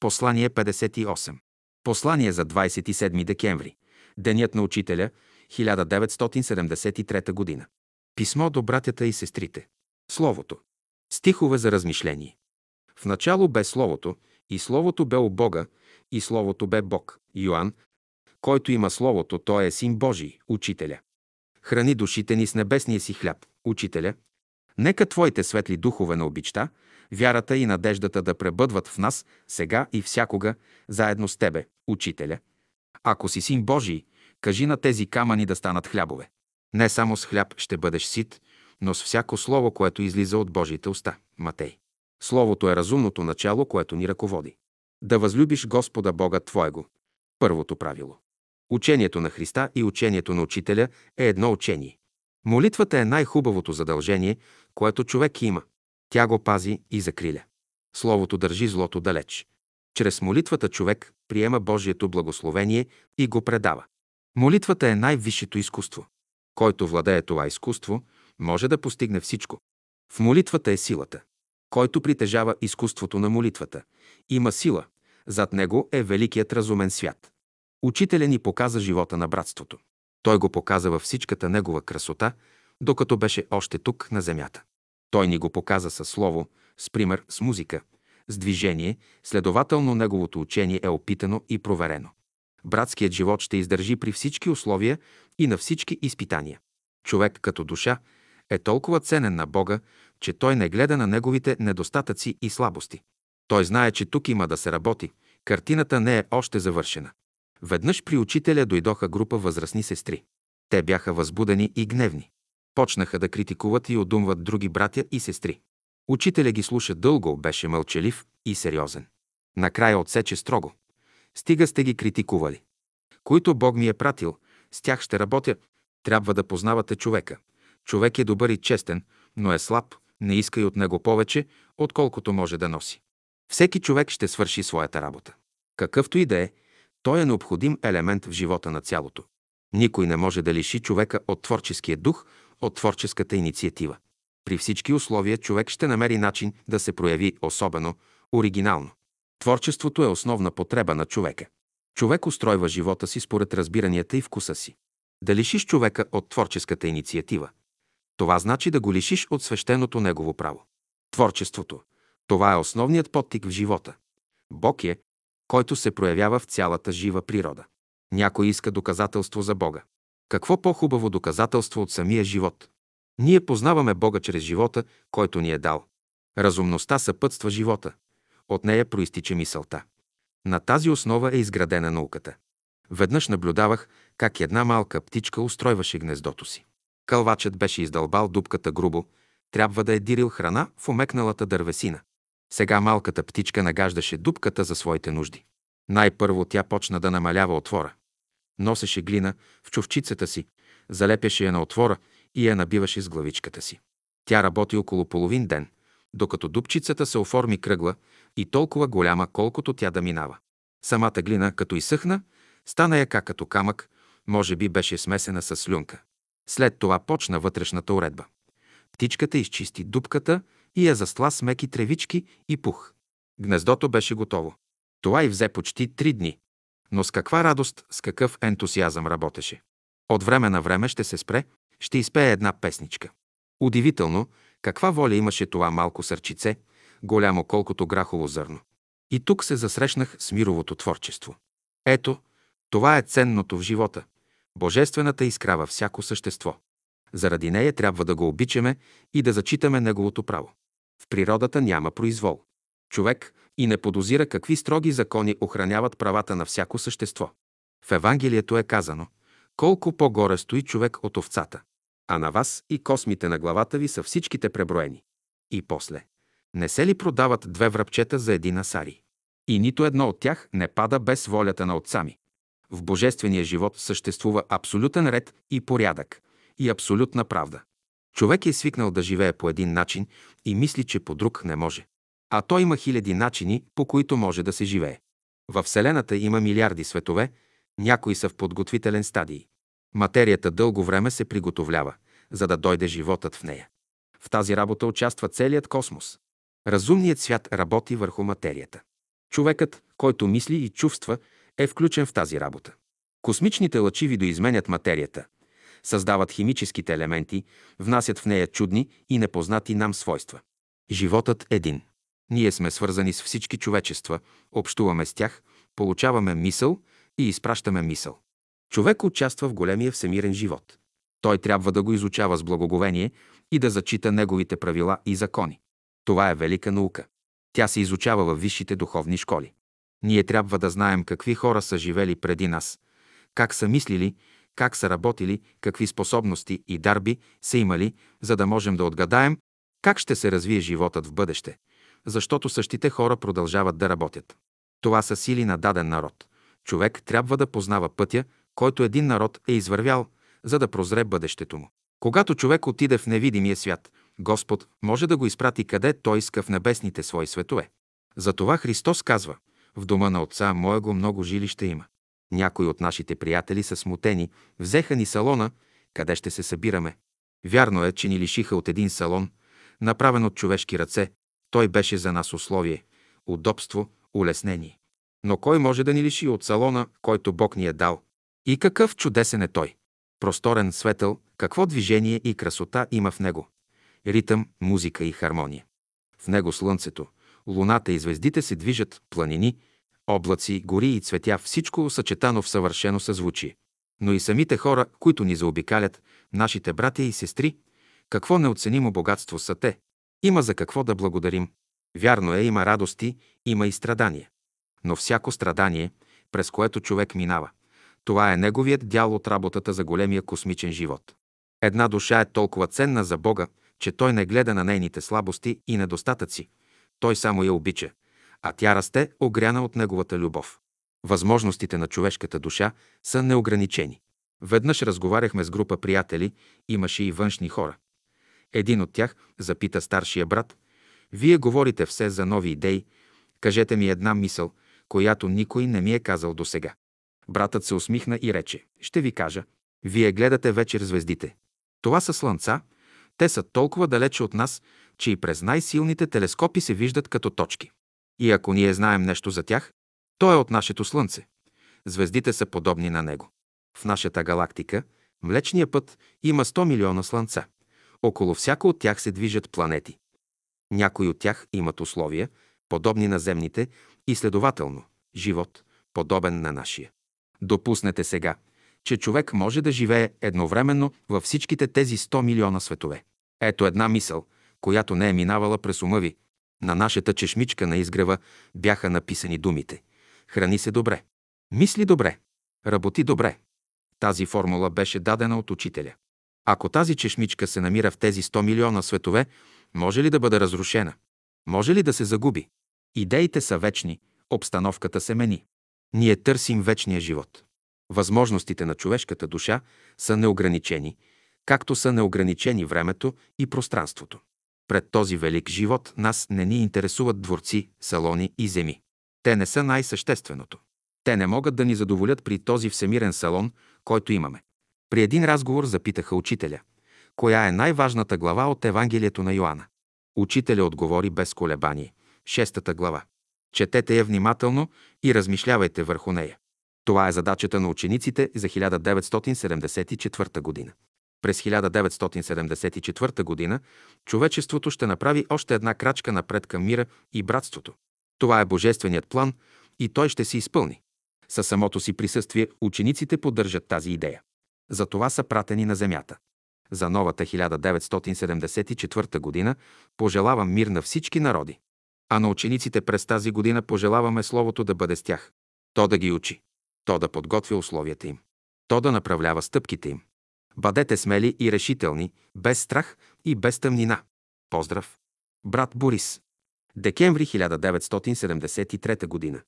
Послание 58. Послание за 27 декември. Денят на учителя, 1973 година. Писмо до братята и сестрите. Словото. Стихове за размишление. В начало бе Словото, и Словото бе у Бога, и Словото бе Бог. Йоанн, който има Словото, той е Син Божий, Учителя. Храни душите ни с небесния си хляб, Учителя. Нека Твоите светли духове на обичта, вярата и надеждата да пребъдват в нас сега и всякога, заедно с Тебе, Учителя. Ако си Син Божий, кажи на тези камъни да станат хлябове. Не само с хляб ще бъдеш сит, но с всяко слово, което излиза от Божиите уста. Матей. Словото е разумното начало, което ни ръководи. Да възлюбиш Господа Бога Твоего. Първото правило. Учението на Христа и учението на Учителя е едно учение. Молитвата е най-хубавото задължение, което човек има. Тя го пази и закриля. Словото държи злото далеч. Чрез молитвата човек приема Божието благословение и го предава. Молитвата е най-висшето изкуство. Който владее това изкуство, може да постигне всичко. В молитвата е силата. Който притежава изкуството на молитвата, има сила. Зад него е великият разумен свят. Учителя ни показа живота на братството. Той го показа във всичката негова красота, докато беше още тук на земята. Той ни го показа със слово, с пример, с музика, с движение, следователно неговото учение е опитано и проверено. Братският живот ще издържи при всички условия и на всички изпитания. Човек като душа е толкова ценен на Бога, че той не гледа на неговите недостатъци и слабости. Той знае, че тук има да се работи. Картината не е още завършена. Веднъж при учителя дойдоха група възрастни сестри. Те бяха възбудени и гневни. Почнаха да критикуват и одумват други братя и сестри. Учителя ги слуша дълго, беше мълчалив и сериозен. Накрая отсече строго. Стига сте ги критикували. Които Бог ми е пратил, с тях ще работя. Трябва да познавате човека. Човек е добър и честен, но е слаб, не иска и от него повече, отколкото може да носи. Всеки човек ще свърши своята работа. Какъвто и да е, той е необходим елемент в живота на цялото. Никой не може да лиши човека от творческия дух, от творческата инициатива. При всички условия човек ще намери начин да се прояви особено, оригинално. Творчеството е основна потреба на човека. Човек устройва живота си според разбиранията и вкуса си. Да лишиш човека от творческата инициатива. Това значи да го лишиш от свещеното негово право. Творчеството. Това е основният подтик в живота. Бог е, който се проявява в цялата жива природа. Някой иска доказателство за Бога. Какво по-хубаво доказателство от самия живот? Ние познаваме Бога чрез живота, който ни е дал. Разумността съпътства живота. От нея проистича мисълта. На тази основа е изградена науката. Веднъж наблюдавах как една малка птичка устройваше гнездото си. Кълвачът беше издълбал дупката грубо, трябва да е дирил храна в омекналата дървесина. Сега малката птичка нагаждаше дупката за своите нужди. Най-първо тя почна да намалява отвора. Носеше глина в чувчицата си, залепяше я на отвора и я набиваше с главичката си. Тя работи около половин ден, докато дупчицата се оформи кръгла и толкова голяма, колкото тя да минава. Самата глина, като изсъхна, стана яка като камък, може би беше смесена с слюнка. След това почна вътрешната уредба. Птичката изчисти дупката и я засла с меки тревички и пух. Гнездото беше готово. Това и взе почти три дни. Но с каква радост, с какъв ентусиазъм работеше. От време на време ще се спре, ще изпее една песничка. Удивително, каква воля имаше това малко сърчице, голямо колкото грахово зърно. И тук се засрещнах с мировото творчество. Ето, това е ценното в живота. Божествената искра във всяко същество. Заради нея трябва да го обичаме и да зачитаме неговото право. В природата няма произвол. Човек и не подозира какви строги закони охраняват правата на всяко същество. В Евангелието е казано колко по-горе стои човек от овцата, а на вас и космите на главата ви са всичките преброени. И после, не се ли продават две връбчета за един асари? И нито едно от тях не пада без волята на отца ми. В божествения живот съществува абсолютен ред и порядък, и абсолютна правда. Човек е свикнал да живее по един начин и мисли, че по друг не може. А той има хиляди начини, по които може да се живее. Във Вселената има милиарди светове, някои са в подготвителен стадий. Материята дълго време се приготовлява, за да дойде животът в нея. В тази работа участва целият космос. Разумният свят работи върху материята. Човекът, който мисли и чувства, е включен в тази работа. Космичните лъчи видоизменят материята, създават химическите елементи, внасят в нея чудни и непознати нам свойства. Животът един. Ние сме свързани с всички човечества, общуваме с тях, получаваме мисъл и изпращаме мисъл. Човек участва в големия всемирен живот. Той трябва да го изучава с благоговение и да зачита неговите правила и закони. Това е велика наука. Тя се изучава във висшите духовни школи. Ние трябва да знаем какви хора са живели преди нас, как са мислили, как са работили, какви способности и дарби са имали, за да можем да отгадаем как ще се развие животът в бъдеще, защото същите хора продължават да работят. Това са сили на даден народ. Човек трябва да познава пътя, който един народ е извървял, за да прозре бъдещето му. Когато човек отиде в невидимия свят, Господ може да го изпрати къде той иска в небесните свои светове. Затова Христос казва, в дома на отца моего много жилища има. Някои от нашите приятели са смутени, взеха ни салона, къде ще се събираме. Вярно е, че ни лишиха от един салон, направен от човешки ръце. Той беше за нас условие, удобство, улеснение. Но кой може да ни лиши от салона, който Бог ни е дал? И какъв чудесен е той! Просторен, светъл, какво движение и красота има в него. Ритъм, музика и хармония. В него слънцето, луната и звездите се движат, планини, облаци, гори и цветя, всичко съчетано в съвършено съзвучие. Но и самите хора, които ни заобикалят, нашите братя и сестри, какво неоценимо богатство са те. Има за какво да благодарим. Вярно е, има радости, има и страдания. Но всяко страдание, през което човек минава, това е неговият дял от работата за големия космичен живот. Една душа е толкова ценна за Бога, че Той не гледа на нейните слабости и недостатъци. Той само я обича, а тя расте огряна от Неговата любов. Възможностите на човешката душа са неограничени. Веднъж разговаряхме с група приятели, имаше и външни хора. Един от тях запита старшия брат, «Вие говорите все за нови идеи, кажете ми една мисъл, която никой не ми е казал досега. Братът се усмихна и рече, ще ви кажа, вие гледате вечер звездите. Това са слънца, те са толкова далече от нас, че и през най-силните телескопи се виждат като точки. И ако ние знаем нещо за тях, то е от нашето Слънце. Звездите са подобни на него. В нашата галактика, Млечния път, има 100 милиона слънца. Около всяко от тях се движат планети. Някои от тях имат условия, подобни на земните, и следователно, живот, подобен на нашия. Допуснете сега, че човек може да живее едновременно във всичките тези 100 милиона светове. Ето една мисъл, която не е минавала през ума ви. На нашата чешмичка на изгрева бяха написани думите «Храни се добре», «Мисли добре», «Работи добре». Тази формула беше дадена от учителя. Ако тази чешмичка се намира в тези 100 милиона светове, може ли да бъде разрушена? Може ли да се загуби? Идеите са вечни, обстановката се мени. Ние търсим вечния живот. Възможностите на човешката душа са неограничени, както са неограничени времето и пространството. Пред този велик живот нас не ни интересуват дворци, салони и земи. Те не са най-същественото. Те не могат да ни задоволят при този всемирен салон, който имаме. При един разговор запитаха учителя, коя е най-важната глава от Евангелието на Йоанна. Учителя отговори без колебание. Шестата глава. Четете я внимателно и размишлявайте върху нея. Това е задачата на учениците за 1974 година. През 1974 година човечеството ще направи още една крачка напред към мира и братството. Това е божественият план и той ще се изпълни. Със самото си присъствие учениците поддържат тази идея. За това са пратени на земята. За новата 1974 година пожелавам мир на всички народи. А на учениците през тази година пожелаваме Словото да бъде с тях. То да ги учи. То да подготвя условията им. То да направлява стъпките им. Бъдете смели и решителни, без страх и без тъмнина. Поздрав! Брат Борис. Декември 1973 година.